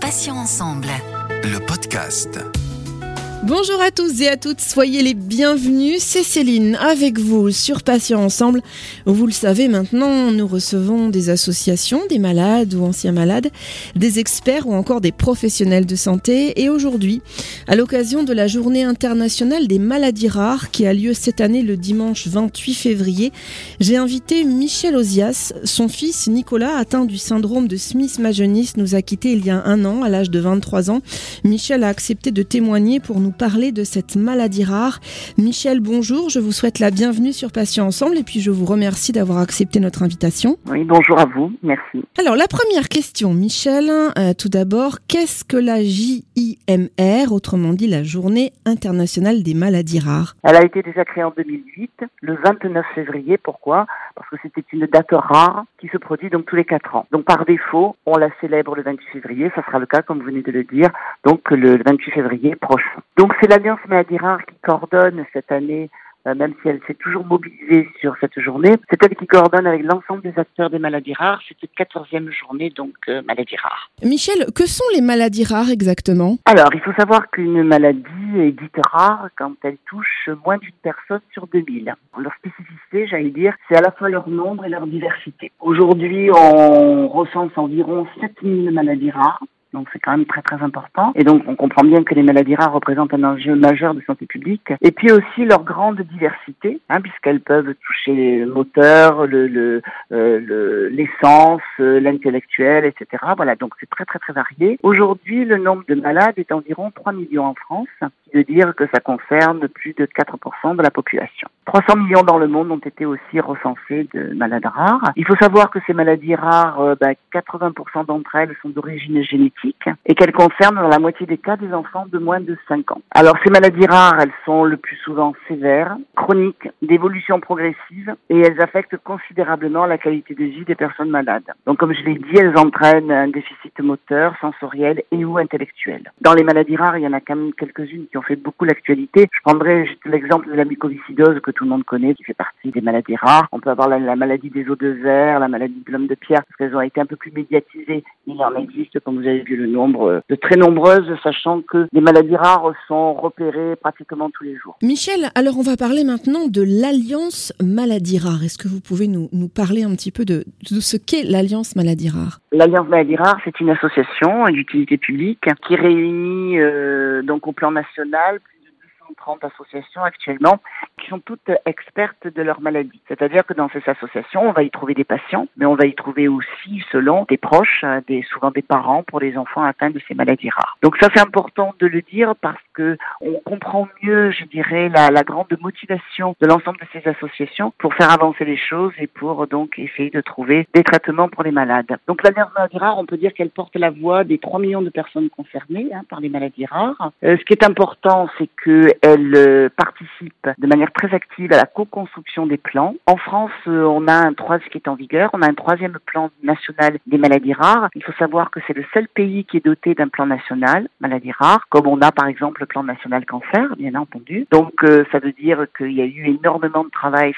Patients ensemble. Le podcast. Bonjour à tous et à toutes, soyez les bienvenus. C'est Céline avec vous sur Patients Ensemble. Vous le savez maintenant, nous recevons des associations, des malades ou anciens malades, des experts ou encore des professionnels de santé. Et aujourd'hui, à l'occasion de la journée internationale des maladies rares qui a lieu cette année le dimanche 28 février, j'ai invité Michel Ozias. Son fils Nicolas, atteint du syndrome de Smith-Magenis, nous a quittés il y a un an à l'âge de 23 ans. Michel a accepté de témoigner pour nous parler de cette maladie rare. Michel, bonjour, je vous souhaite la bienvenue sur Patients Ensemble et puis je vous remercie d'avoir accepté notre invitation. Oui, bonjour à vous, merci. Alors la première question, Michel, euh, tout d'abord, qu'est-ce que la JIMR, autrement dit la Journée internationale des maladies rares? Elle a été déjà créée en 2008, le 29 février, pourquoi? Parce que c'était une date rare qui se produit donc tous les quatre ans. Donc par défaut, on la célèbre le 28 février, ça sera le cas comme vous venez de le dire, donc le 28 février prochain. Donc c'est l'Alliance Maladie Rare qui coordonne cette année euh, même si elle s'est toujours mobilisée sur cette journée. C'est elle qui coordonne avec l'ensemble des acteurs des maladies rares cette quatorzième journée, donc euh, maladies rares. Michel, que sont les maladies rares exactement? Alors, il faut savoir qu'une maladie est dite rare quand elle touche moins d'une personne sur 2000. Leur spécificité, j'allais dire, c'est à la fois leur nombre et leur diversité. Aujourd'hui, on recense environ 7000 maladies rares. Donc c'est quand même très très important. Et donc on comprend bien que les maladies rares représentent un enjeu majeur de santé publique. Et puis aussi leur grande diversité, hein, puisqu'elles peuvent toucher le moteur, le, le, euh, l'essence, euh, l'intellectuel, etc. Voilà, donc c'est très très très varié. Aujourd'hui, le nombre de malades est environ 3 millions en France, ce qui veut dire que ça concerne plus de 4% de la population. 300 millions dans le monde ont été aussi recensés de malades rares. Il faut savoir que ces maladies rares, euh, bah, 80% d'entre elles sont d'origine génétique et qu'elles concernent dans la moitié des cas des enfants de moins de 5 ans. Alors ces maladies rares, elles sont le plus souvent sévères, chroniques, d'évolution progressive et elles affectent considérablement la qualité de vie des personnes malades. Donc comme je l'ai dit, elles entraînent un déficit moteur, sensoriel et ou intellectuel. Dans les maladies rares, il y en a quand même quelques-unes qui ont fait beaucoup l'actualité. Je prendrai juste l'exemple de la mucoviscidose que tout le monde connaît, qui fait partie des maladies rares. On peut avoir la, la maladie des os de verre, la maladie de l'homme de pierre, parce qu'elles ont été un peu plus médiatisées. Il en existe, comme vous avez vu, le nombre euh, de très nombreuses, sachant que les maladies rares sont repérées pratiquement tous les jours. Michel, alors on va parler maintenant de l'Alliance Maladie Rare. Est-ce que vous pouvez nous, nous parler un petit peu de, de ce qu'est l'Alliance Maladie Rare? L'Alliance Maladie Rare, c'est une association d'utilité publique qui réunit euh, donc au plan national 30 associations actuellement qui sont toutes expertes de leur maladie. C'est-à-dire que dans ces associations, on va y trouver des patients, mais on va y trouver aussi, selon des proches, hein, des, souvent des parents pour les enfants atteints de ces maladies rares. Donc ça, c'est important de le dire parce que on comprend mieux, je dirais, la, la grande motivation de l'ensemble de ces associations pour faire avancer les choses et pour donc essayer de trouver des traitements pour les malades. Donc l'Alliance maladie rare, on peut dire qu'elle porte la voix des 3 millions de personnes concernées hein, par les maladies rares. Euh, ce qui est important, c'est que elle euh, participe de manière très active à la co-construction des plans. En France, euh, on a un troisième qui est en vigueur, on a un troisième plan national des maladies rares. Il faut savoir que c'est le seul pays qui est doté d'un plan national maladies rares, comme on a par exemple le plan national cancer, bien entendu. Donc euh, ça veut dire qu'il y a eu énormément de travail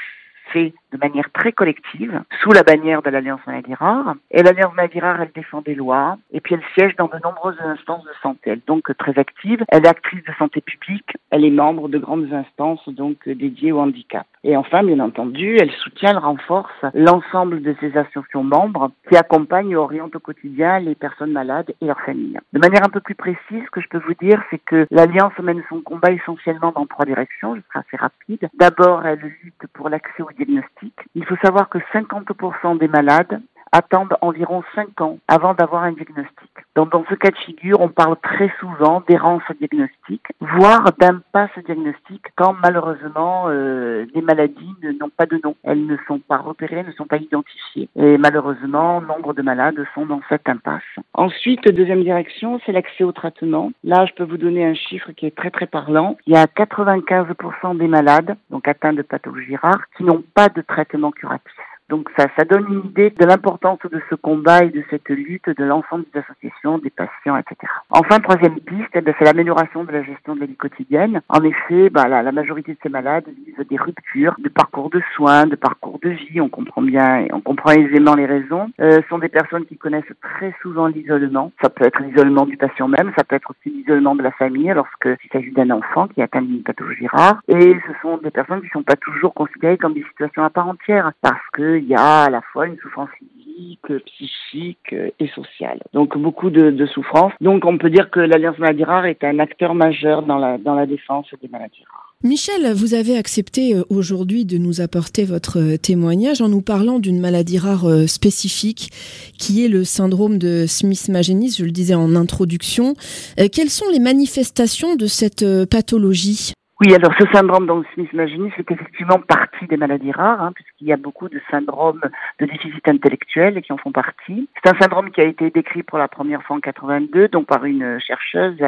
fait de manière très collective, sous la bannière de l'Alliance Maladie. Et l'Alliance Maladie elle défend des lois, et puis elle siège dans de nombreuses instances de santé. Elle est donc très active. Elle est actrice de santé publique. Elle est membre de grandes instances donc dédiées au handicap. Et enfin, bien entendu, elle soutient, elle renforce l'ensemble de ses associations membres qui accompagnent et orientent au quotidien les personnes malades et leurs familles. De manière un peu plus précise, ce que je peux vous dire, c'est que l'Alliance mène son combat essentiellement dans trois directions. Je serai assez rapide. D'abord, elle lutte pour l'accès au diagnostic. Il faut savoir que 50% des malades attendent environ 5 ans avant d'avoir un diagnostic. Donc dans ce cas de figure, on parle très souvent d'errance diagnostique, voire d'impasse diagnostique quand malheureusement euh, les maladies n'ont pas de nom. Elles ne sont pas repérées, ne sont pas identifiées. Et malheureusement, nombre de malades sont dans cette impasse. Ensuite, deuxième direction, c'est l'accès au traitement. Là, je peux vous donner un chiffre qui est très très parlant. Il y a 95% des malades, donc atteints de pathologies rares, qui n'ont pas de traitement curatif. Donc ça, ça donne une idée de l'importance de ce combat et de cette lutte de l'ensemble des associations, des patients, etc. Enfin, troisième piste, eh ben, c'est l'amélioration de la gestion de la vie quotidienne. En effet, bah, la, la, majorité de ces malades vivent des ruptures de parcours de soins, de parcours de vie. On comprend bien, on comprend aisément les raisons. Euh, sont des personnes qui connaissent très souvent l'isolement. Ça peut être l'isolement du patient même, ça peut être aussi l'isolement de la famille lorsqu'il s'agit d'un enfant qui atteint une pathologie rare. Et ce sont des personnes qui ne sont pas toujours considérées comme des situations à part entière parce qu'il y a à la fois une souffrance physique, psychique et sociale. Donc beaucoup de, de souffrance. Donc on peut dire que l'Alliance Maladie Rare est un acteur majeur dans la, dans la défense des maladies rares. Michel, vous avez accepté euh, aujourd'hui de nous apporter votre euh, témoignage en nous parlant d'une maladie rare euh, spécifique qui est le syndrome de Smith-Magenis, je le disais en introduction. Quelles sont les manifestations de cette pathologie? Oui, alors ce syndrome Smith Magenis fait effectivement partie des maladies rares, hein, puisqu'il y a beaucoup de syndromes de déficit intellectuel qui en font partie. C'est un syndrome qui a été décrit pour la première fois en 82, donc par une chercheuse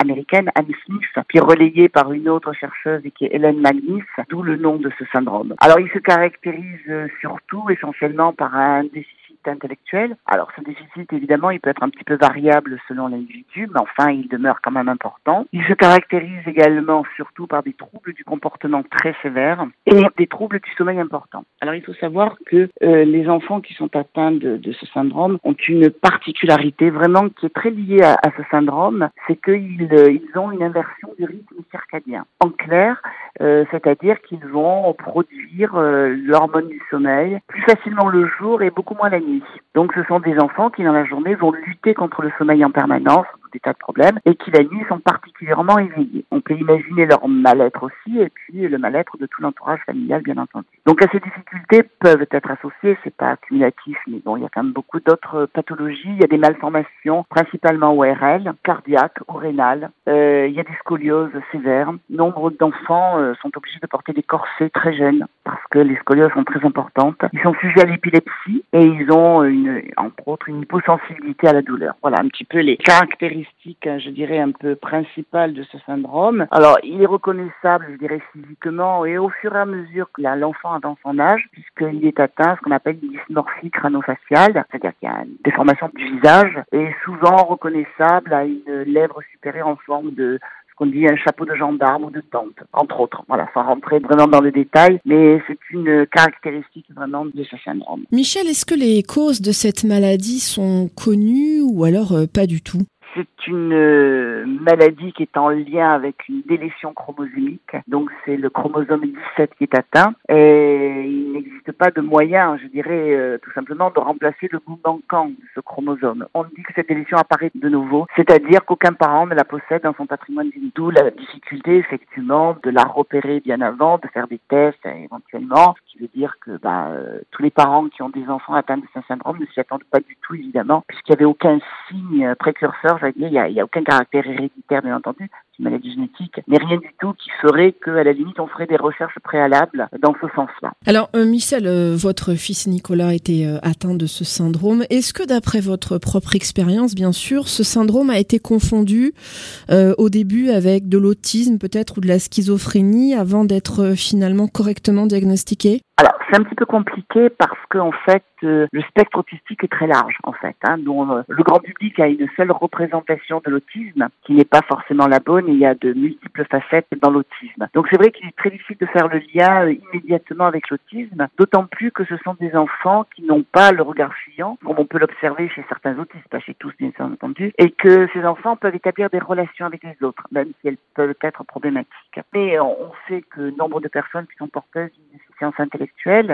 américaine, Anne Smith, puis relayée par une autre chercheuse qui est Hélène Magnus, d'où le nom de ce syndrome. Alors il se caractérise surtout essentiellement par un déficit intellectuel. Alors ce déficit, évidemment, il peut être un petit peu variable selon l'individu, mais enfin, il demeure quand même important. Il se caractérise également surtout par des troubles du comportement très sévères et des troubles du sommeil importants. Alors il faut savoir que euh, les enfants qui sont atteints de, ce syndrome ont une particularité vraiment qui est très liée à, ce syndrome, c'est qu'ils euh, ont une inversion du rythme circadien. En clair, euh, c'est-à-dire qu'ils vont produire l'hormone du sommeil plus facilement le jour et beaucoup moins la nuit. Donc ce sont des enfants qui dans la journée vont lutter contre le sommeil en permanence, des tas de problèmes, et qui la nuit sont particulièrement éveillés. On peut imaginer leur mal-être aussi, et puis le mal-être de tout l'entourage familial, bien entendu. Donc à ces difficultés peuvent être associées, c'est pas accumulatif, mais bon, il y a quand même beaucoup d'autres pathologies. Il y a des malformations, principalement ORL, cardiaques ou rénales. Euh, il y a des scolioses sévères. Nombre d'enfants euh, sont obligés de porter des corsets très jeunes parce que les scolioses sont très importantes. Ils sont sujets à l'épilepsie et ils ont entre autres une hyposensibilité à la douleur. Voilà un petit peu les caractéristiques Hein, je dirais, un peu principale de ce syndrome. Alors, il est reconnaissable, je dirais, physiquement et au fur et à mesure que l'enfant avance son âge, puisqu'il est atteint ce qu'on appelle une dysmorphie crâno-faciale, c'est-à-dire qu'il y a une déformation du visage, et souvent reconnaissable à une lèvre supérieure en forme de qu'on dit un chapeau de gendarme ou de tente, entre autres. Voilà, sans rentrer vraiment dans le détail, mais c'est une caractéristique vraiment de ce syndrome. Michel, est-ce que les causes de cette maladie sont connues ou alors euh, pas du tout? C'est une euh, maladie qui est en lien avec une délétion chromosomique. Donc c'est le chromosome 17 qui est atteint. Et il n'existe pas de moyen, je dirais euh, tout simplement, de remplacer le bout manquant de ce chromosome. On dit que cette délétion apparaît de nouveau, c'est-à-dire qu'aucun parent ne la possède dans son patrimoine génétique. D'où la difficulté effectivement de la repérer bien avant, de faire des tests éventuellement, ce qui veut dire que bah, euh, tous les parents qui ont des enfants atteints de ce syndrome ne s'y attendent pas du tout évidemment, puisqu'il n'y avait aucun signe précurseur il n'y a, aucun caractère héréditaire, bien entendu, maladie génétique, mais rien du tout qui ferait qu'à la limite, on ferait des recherches préalables dans ce sens-là. Alors, euh, Michel, euh, votre fils Nicolas était euh, atteint de ce syndrome? Est-ce que, d'après votre propre expérience, bien sûr, ce syndrome a été confondu au début avec de l'autisme, peut-être, ou de la schizophrénie, avant d'être finalement correctement diagnostiqué? Alors, c'est un petit peu compliqué parce qu'en fait, euh, le spectre autistique est très large, en fait. Hein, dont, euh, le grand public a une seule représentation de l'autisme, qui n'est pas forcément la bonne. Il y a de multiples facettes dans l'autisme. Donc, c'est vrai qu'il est très difficile de faire le lien euh, immédiatement avec l'autisme, d'autant plus que ce sont des enfants qui n'ont pas le regard fuyant, comme on peut l'observer chez certains autistes, pas chez tous, bien entendu, et que ces enfants peuvent établir des relations avec les autres, même si elles peuvent être problématiques. Mais on sait que nombre de personnes qui sont porteuses d'une déficience intellectuelle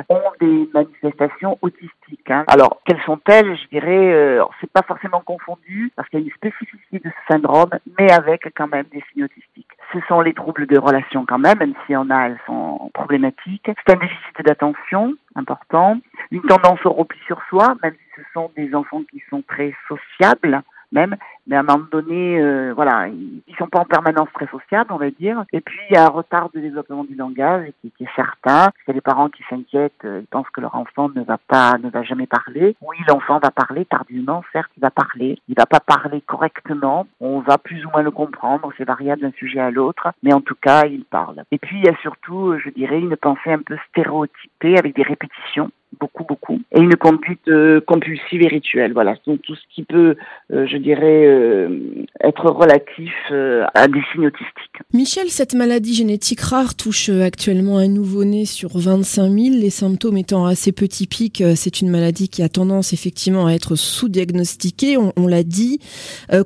ont des manifestations autistiques. Hein. Alors, quelles sont-elles Je dirais, euh, c'est pas forcément confondu parce qu'il y a une spécificité de ce syndrome, mais avec quand même des signes autistiques. Ce sont les troubles de relation quand même, même si en a, elles sont problématiques. C'est un déficit d'attention important, une tendance au repli sur soi, même si ce sont des enfants qui sont très sociables même, mais à un moment donné, euh, voilà, ils, sont pas en permanence très sociables, on va dire. Et puis il y a un retard de développement du langage qui, qui est certain. C'est les parents qui s'inquiètent, euh, ils pensent que leur enfant ne va pas, ne va jamais parler. Oui, l'enfant va parler tardivement, certes, il va parler. Il va pas parler correctement. On va plus ou moins le comprendre. C'est variable d'un sujet à l'autre, mais en tout cas, il parle. Et puis il y a surtout, je dirais, une pensée un peu stéréotypée avec des répétitions beaucoup, beaucoup, et une conduite euh, compulsive et rituelle. Voilà, donc tout ce qui peut, euh, je dirais, euh, être relatif à des signes autistiques. Michel, cette maladie génétique rare touche actuellement un nouveau-né sur 25 000. Les symptômes étant assez peu typiques, c'est une maladie qui a tendance effectivement à être sous-diagnostiquée, on, on l'a dit.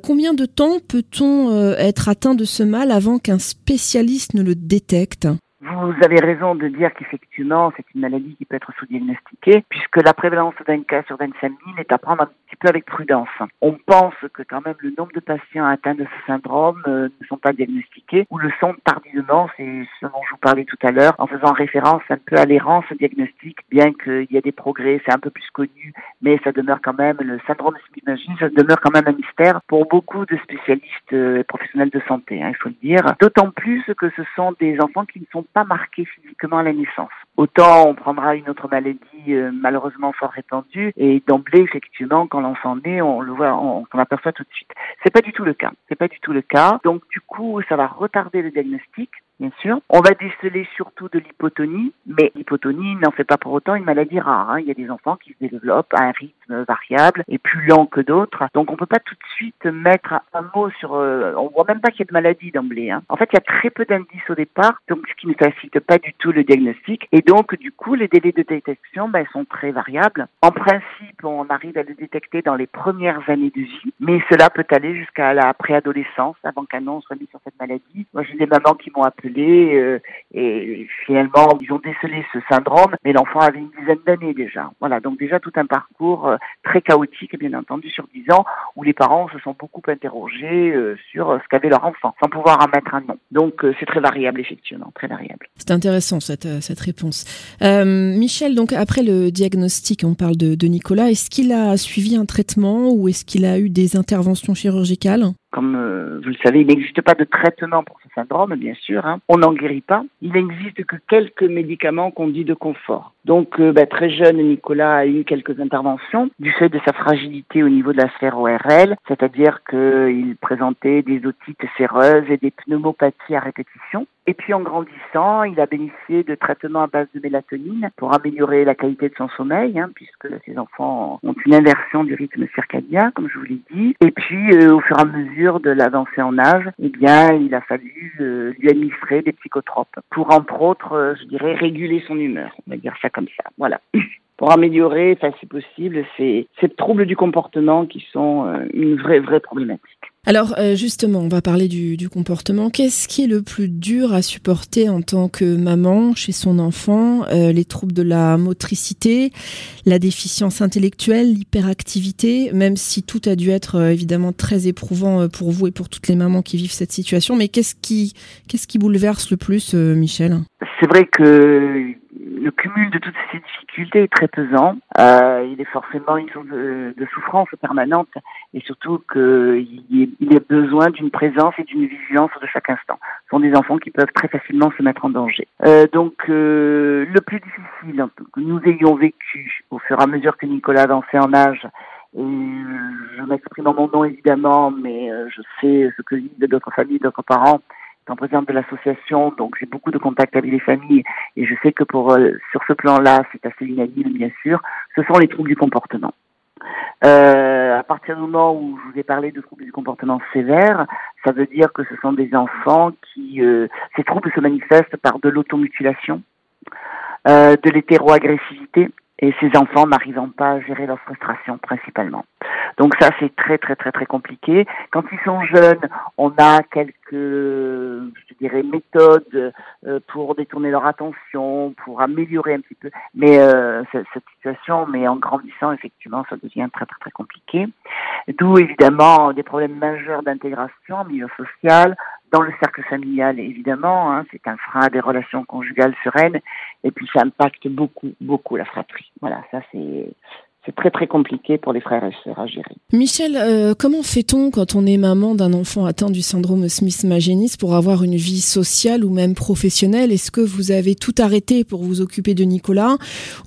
combien de temps peut-on être atteint de ce mal avant qu'un spécialiste ne le détecte? Vous avez raison de dire qu'effectivement, c'est une maladie qui peut être sous-diagnostiquée, puisque la prévalence d'un cas sur 25 000 est à prendre un petit peu avec prudence. On pense que quand même le nombre de patients atteints de ce syndrome euh, ne sont pas diagnostiqués ou le sont tardivement, c'est ce dont je vous parlais tout à l'heure, en faisant référence un peu à l'errance diagnostique, bien qu'il y ait des progrès, c'est un peu plus connu, mais ça demeure quand même, le syndrome Smith-Magenis, ça demeure quand même un mystère pour beaucoup de spécialistes euh, et professionnels de santé, hein, il faut le dire. D'autant plus que ce sont des enfants qui ne sont pas marqués physiquement à la naissance. Autant on prendra une autre maladie euh, malheureusement fort répandue et d'emblée effectivement quand l'enfant naît on le voit on, on aperçoit tout de suite. C'est pas du tout le cas. C'est pas du tout le cas. Donc du coup ça va retarder le diagnostic bien sûr. On va déceler surtout de l'hypotonie, mais l'hypotonie n'en fait pas pour autant une maladie rare. Hein. Il y a des enfants qui se développent à un rythme variable et plus lent que d'autres. Donc on peut pas tout de suite mettre un mot sur... Euh, on voit même pas qu'il y a de maladie d'emblée. Hein. En fait, il y a très peu d'indices au départ, donc ce qui ne facilite pas du tout le diagnostic. Et donc, du coup, les délais de détection ben, sont très variables. En principe, on arrive à le détecter dans les premières années de vie, mais cela peut aller jusqu'à la préadolescence, avant qu'un nom soit mis sur cette maladie. Moi, j'ai des mamans qui m'ont appelé euh, et finalement ils ont décelé ce syndrome, mais l'enfant avait une dizaine d'années déjà. Voilà, donc déjà tout un parcours euh, très chaotique, bien entendu, sur dix ans, où les parents se sont beaucoup interrogés euh, sur ce qu'avait leur enfant, sans pouvoir en mettre un nom. Donc c'est très variable, effectivement, très variable. C'est intéressant cette, réponse. Michel, donc après le diagnostic, on parle de Nicolas, est-ce qu'il a suivi un traitement ou est-ce qu'il a eu des interventions chirurgicales? Comme euh, vous le savez, il n'existe pas de traitement pour ce syndrome, bien sûr. Hein. On n'en guérit pas. Il n'existe que quelques médicaments qu'on dit de confort. Donc, euh, bah, très jeune, Nicolas a eu quelques interventions du fait de sa fragilité au niveau de la sphère ORL, c'est-à-dire qu'il présentait des otites séreuses et des pneumopathies à répétition. Et puis en grandissant, il a bénéficié de traitements à base de mélatonine pour améliorer la qualité de son sommeil, hein, puisque ses enfants ont une inversion du rythme circadien, comme je vous l'ai dit. Et puis euh, au fur et à mesure de l'avancée en âge, eh bien, il a fallu euh, lui administrer des psychotropes pour, entre autres, euh, je dirais, réguler son humeur. Comme ça. Voilà. pour améliorer, enfin, si possible, ces, ces troubles du comportement qui sont une vraie, vraie problématique. Alors euh, justement, on va parler du, comportement. Qu'est-ce qui est le plus dur à supporter en tant que maman chez son enfant euh, Les troubles de la motricité, la déficience intellectuelle, l'hyperactivité, même si tout a dû être euh, évidemment très éprouvant pour vous et pour toutes les mamans qui vivent cette situation. Mais qu'est-ce qui, qu'est-ce qui bouleverse le plus, Michel? C'est vrai que le cumul de toutes ces difficultés est très pesant. Euh, il est forcément une source de, souffrance permanente et surtout qu'il y a besoin d'une présence et d'une vigilance de chaque instant. Ce sont des enfants qui peuvent très facilement se mettre en danger. Euh, donc euh, le plus difficile que nous ayons vécu au fur et à mesure que Nicolas avançait en âge, et je m'exprime en mon nom évidemment, mais je sais ce que disent d'autres familles, d'autres parents, en présidente de l'association, donc j'ai beaucoup de contacts avec les familles et je sais que pour euh, sur ce plan-là, c'est assez unanime bien sûr. Ce sont les troubles du comportement. Euh, à partir du moment où je vous ai parlé de troubles du comportement sévères, ça veut dire que ce sont des enfants qui euh, ces troubles se manifestent par de l'automutilation, de l'hétéroagressivité et ces enfants n'arrivant pas à gérer leur frustration principalement. Donc ça c'est très très très très compliqué. Quand ils sont jeunes, on a quelques je dirais méthodes euh, pour détourner leur attention, pour améliorer un petit peu. Mais euh, cette, situation, mais en grandissant effectivement, ça devient très très très compliqué. D'où évidemment des problèmes majeurs d'intégration, milieu social, dans le cercle familial, évidemment, hein, c'est un frein des relations conjugales sereines, et puis ça impacte beaucoup, beaucoup la fratrie. Voilà, ça c'est c'est très très compliqué pour les frères et sœurs à gérer. Michel, euh, comment fait-on quand on est maman d'un enfant atteint du syndrome Smith-Magenis pour avoir une vie sociale ou même professionnelle? Est-ce que vous avez tout arrêté pour vous occuper de Nicolas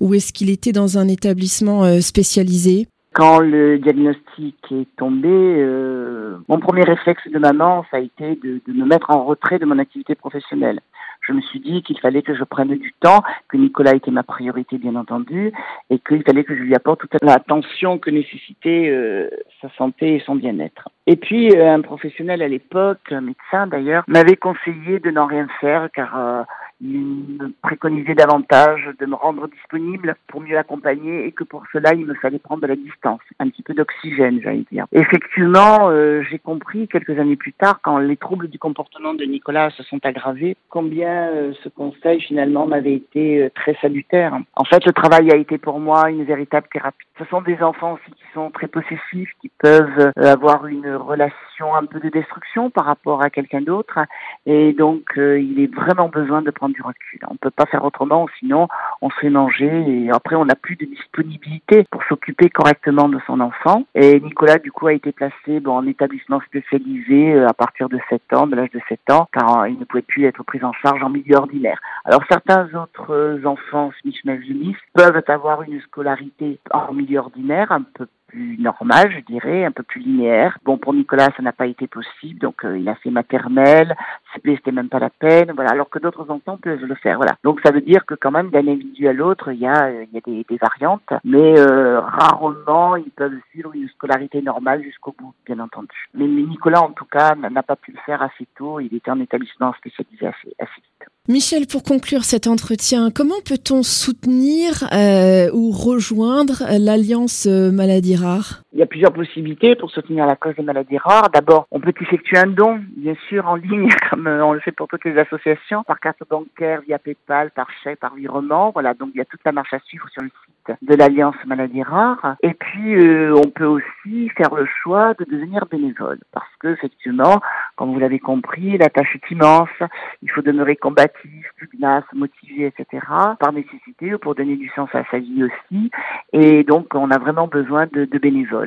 ou est-ce qu'il était dans un établissement euh, spécialisé? Quand le diagnostic est tombé, euh, mon premier réflexe de maman, ça a été de, de, me mettre en retrait de mon activité professionnelle. Je me suis dit qu'il fallait que je prenne du temps, que Nicolas était ma priorité bien entendu, et qu'il fallait que je lui apporte toute l'attention que nécessitait euh, sa santé et son bien-être. Et puis euh, un professionnel à l'époque, un médecin d'ailleurs, m'avait conseillé de n'en rien faire car euh, il me préconisait davantage de me rendre disponible pour mieux accompagner et que pour cela il me fallait prendre de la distance, un petit peu d'oxygène, j'allais dire. Effectivement, euh, j'ai compris quelques années plus tard, quand les troubles du comportement de Nicolas se sont aggravés, combien euh, ce conseil finalement m'avait été euh, très salutaire. En fait, le travail a été pour moi une véritable thérapie. Ce sont des enfants aussi qui sont très possessifs, qui peuvent avoir une relation un peu de destruction par rapport à quelqu'un d'autre, et donc il est vraiment besoin de prendre du recul. On ne peut pas faire autrement, sinon on se fait manger et après on n'a plus de disponibilité pour s'occuper correctement de son enfant. Et Nicolas du coup a été placé bon, en établissement spécialisé euh, à partir de 7 ans, de l'âge de 7 ans, car euh, il ne pouvait plus être pris en charge en milieu ordinaire. Alors certains autres enfants smith peuvent avoir une scolarité en milieu ordinaire un peu plus normal, je dirais, un peu plus linéaire. Bon, pour Nicolas, ça n'a pas été possible, donc euh, il a fait maternelle, c'était même pas la peine, voilà, alors que d'autres enfants peuvent le faire, voilà. Donc ça veut dire que quand même, d'un individu à l'autre, il y a, il y a des, des variantes, mais euh, rarement ils peuvent suivre une scolarité normale jusqu'au bout, bien entendu. Mais, Nicolas, en tout cas, n'a pas pu le faire assez tôt, il était en établissement spécialisé assez, assez. Michel, pour conclure cet entretien, comment peut-on soutenir euh, ou rejoindre l'Alliance Maladie Rare? Il y a plusieurs possibilités pour soutenir la cause des maladies rares. D'abord, on peut effectuer un don, bien sûr, en ligne, comme euh, on le fait pour toutes les associations, par carte bancaire, via PayPal, par chèque, par virement. Voilà, donc il y a toute la marche à suivre sur le site de l'Alliance Maladies Rares. Et puis, euh, on peut aussi faire le choix de devenir bénévole, parce que effectivement, comme vous l'avez compris, la tâche est immense. Il faut demeurer combatif, pugnace, motivé, etc. Par nécessité ou pour donner du sens à sa vie aussi. Et donc, on a vraiment besoin de, de bénévoles.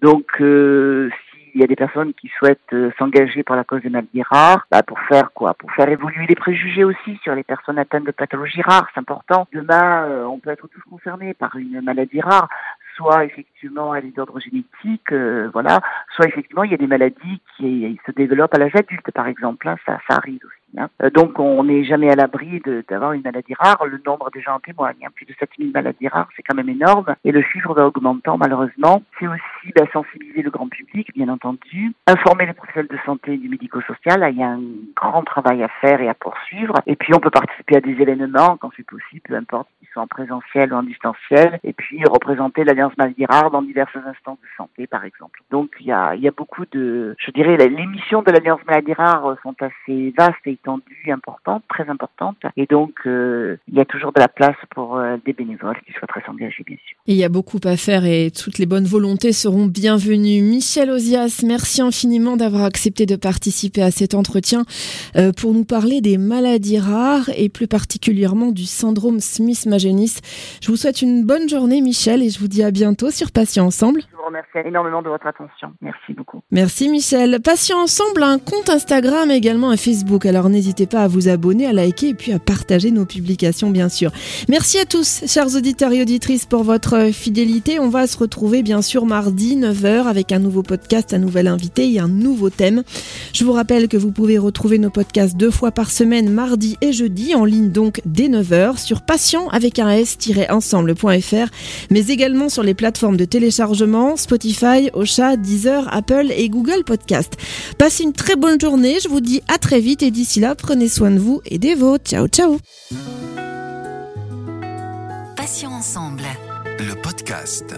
Donc, euh, s'il y a des personnes qui souhaitent euh, s'engager pour la cause des maladies rares, bah pour faire quoi? Pour faire évoluer les préjugés aussi sur les personnes atteintes de pathologies rares, c'est important. Demain, euh, on peut être tous concernés par une maladie rare. Soit effectivement elle est d'ordre génétique, voilà, soit effectivement il y a des maladies qui se développent à l'âge adulte, par exemple, hein, ça arrive aussi. Hein. Euh, donc on n'est jamais à l'abri d'avoir une maladie rare. Le nombre déjà en témoigne. Hein. Plus de 7000 maladies rares, c'est quand même énorme. Et le chiffre va augmentant malheureusement. C'est aussi bah, sensibiliser le grand public, bien entendu. Informer les professionnels de santé du médico-social. il y a un grand travail à faire et à poursuivre. Et puis on peut participer à des événements quand c'est possible, peu importe qu'ils soient en présentiel ou en distanciel. Et puis représenter l'Alliance Maladie Rare dans diverses instances de santé, par exemple. Donc il y a, beaucoup de... Je dirais, les missions de l'Alliance Maladie Rare sont assez vastes et étendue importante, très importante. Et donc, euh, il y a toujours de la place pour euh, des bénévoles qui souhaiteraient s'engager, bien sûr. il y a beaucoup à faire et toutes les bonnes volontés seront bienvenues. Michel Ozias, merci infiniment d'avoir accepté de participer à cet entretien euh, pour nous parler des maladies rares et plus particulièrement du syndrome Smith-Magenis. Je vous souhaite une bonne journée, Michel, et je vous dis à bientôt sur Patient Ensemble remercie énormément de votre attention. Merci beaucoup. Merci Michel. Patient Ensemble un compte Instagram également un Facebook. Alors n'hésitez pas à vous abonner, à liker et puis à partager nos publications bien sûr. Merci à tous, chers auditeurs et auditrices, pour votre fidélité. On va se retrouver bien sûr mardi 9h avec un nouveau podcast, un nouvel invité et un nouveau thème. Je vous rappelle que vous pouvez retrouver nos podcasts deux fois par semaine, mardi et jeudi, en ligne donc dès 9h sur patient avec un s-ensemble.fr, mais également sur les plateformes de téléchargement Spotify, Ocha, Deezer, Apple et Google Podcast. Passez une très bonne journée, je vous dis à très vite et là, prenez soin de vous et des vôtres. Ciao, ciao. Passions ensemble. Le podcast.